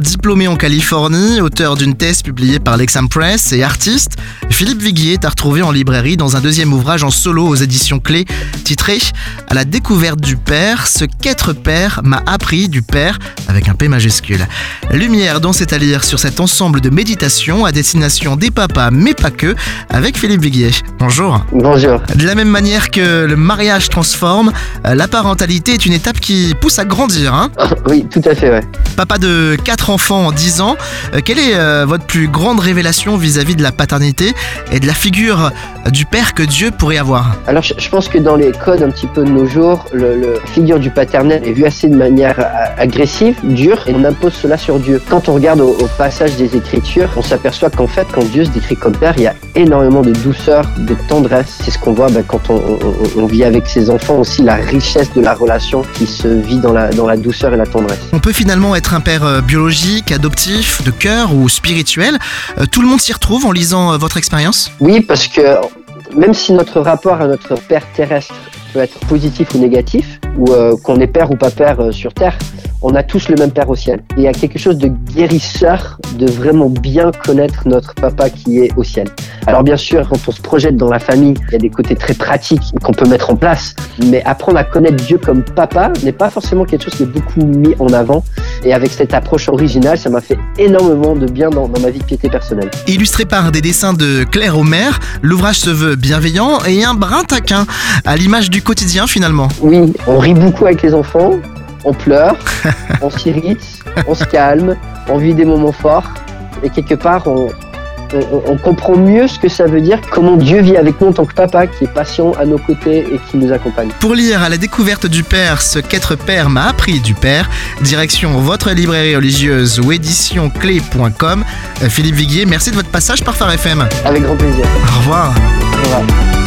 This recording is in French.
Diplômé en Californie, auteur d'une thèse publiée par l'Exam Press et artiste, Philippe Viguier est à retrouver en librairie dans un deuxième ouvrage en solo aux éditions Clés, titré À la découverte du Père, ce qu'être Père m'a appris du Père avec un P majuscule. Lumière dont c'est à lire sur cet ensemble de méditations à destination des papas, mais pas que, avec Philippe Viguier. Bonjour. Bonjour. De la même manière que le mariage transforme, la parentalité est une étape qui pousse à grandir. Hein oui, tout à fait, ouais. Papa de 4 enfants en 10 ans, euh, quelle est euh, votre plus grande révélation vis-à-vis de la paternité et de la figure du père que Dieu pourrait avoir Alors je, pense que dans les codes un petit peu de nos jours, le, figure du paternel est vue assez de manière euh, agressive, dure, et on impose cela sur Dieu. Quand on regarde au, passage des Écritures, on s'aperçoit qu'en fait, quand Dieu se décrit comme père, il y a énormément de douceur, de tendresse. C'est ce qu'on voit ben, quand on, vit avec ses enfants aussi, la richesse de la relation qui se vit dans la, dans la douceur et la tendresse. On peut finalement être un père biologique, adoptif, de cœur ou spirituel. Euh, tout le monde s'y retrouve en lisant votre expérience? Oui, parce que même si notre rapport à notre père terrestre peut être positif ou négatif, ou euh, qu'on est père ou pas père euh, sur Terre, on a tous le même Père au ciel. Et il y a quelque chose de guérisseur de vraiment bien connaître notre papa qui est au ciel. Alors bien sûr, quand on se projette dans la famille, il y a des côtés très pratiques qu'on peut mettre en place, mais apprendre à connaître Dieu comme papa n'est pas forcément quelque chose qui est beaucoup mis en avant. Et avec cette approche originale, ça m'a fait énormément de bien dans, ma vie de piété personnelle. Illustré par des dessins de Claire Homer, l'ouvrage se veut bienveillant et un brin taquin, à l'image du quotidien finalement. Oui, on rit beaucoup avec les enfants, on pleure, on s'irrite, on se calme, on vit des moments forts et quelque part on, comprend mieux ce que ça veut dire, comment Dieu vit avec nous en tant que papa qui est patient à nos côtés et qui nous accompagne. Pour lire à la découverte du Père ce qu'être Père m'a appris du Père, direction votre librairie religieuse ou éditionclé.com. Euh, Philippe Viguier, merci de votre passage par Phare FM. Avec grand plaisir. Au revoir. Au revoir.